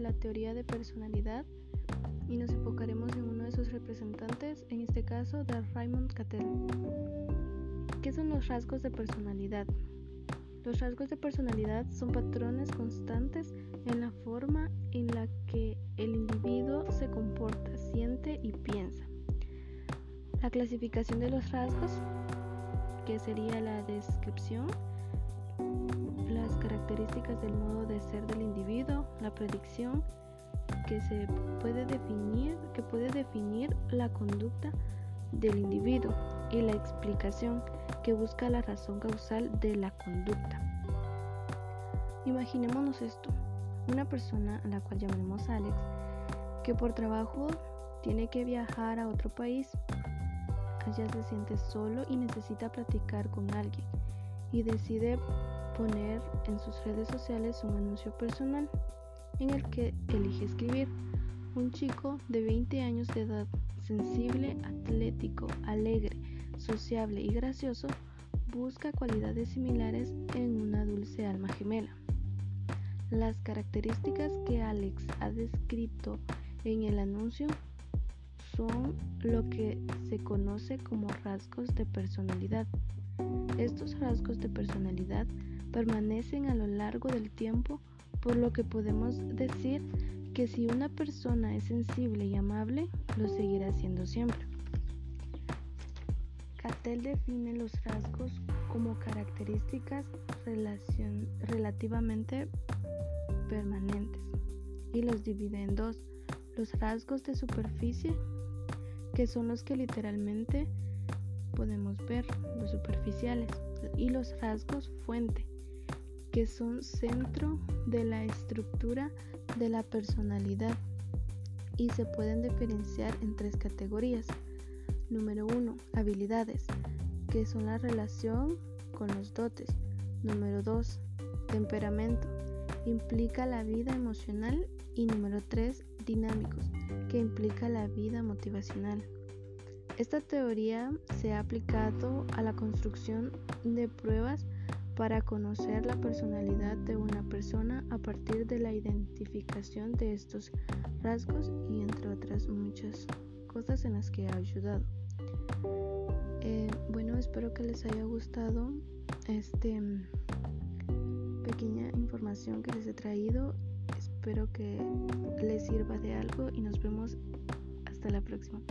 la teoría de personalidad y nos enfocaremos en uno de sus representantes, en este caso de Raymond Cattell. ¿Qué son los rasgos de personalidad? Los rasgos de personalidad son patrones constantes en la forma en la que el individuo se comporta, siente y piensa. La clasificación de los rasgos, que sería la descripción, características del modo de ser del individuo, la predicción, que se puede definir, que puede definir la conducta del individuo y la explicación que busca la razón causal de la conducta. Imaginémonos esto, una persona a la cual llamaremos Alex, que por trabajo tiene que viajar a otro país. Allá se siente solo y necesita platicar con alguien y decide poner en sus redes sociales un anuncio personal en el que elige escribir. Un chico de 20 años de edad, sensible, atlético, alegre, sociable y gracioso, busca cualidades similares en una dulce alma gemela. Las características que Alex ha descrito en el anuncio son lo que se conoce como rasgos de personalidad. Estos rasgos de personalidad permanecen a lo largo del tiempo, por lo que podemos decir que si una persona es sensible y amable, lo seguirá siendo siempre. Cattell define los rasgos como características relativamente permanentes y los divide en dos, los rasgos de superficie, que son los que literalmente podemos ver, los superficiales, y los rasgos fuente, que son centro de la estructura de la personalidad y se pueden diferenciar en tres categorías. Número 1. Habilidades, que son la relación con los dotes. Número 2. Temperamento, implica la vida emocional. Y número 3. Dinámicos, que implica la vida motivacional. Esta teoría se ha aplicado a la construcción de pruebas para conocer la personalidad de una persona a partir de la identificación de estos rasgos y entre otras muchas cosas en las que ha ayudado. Eh, bueno, espero que les haya gustado este pequeña información que les he traído. Espero que les sirva de algo y nos vemos hasta la próxima.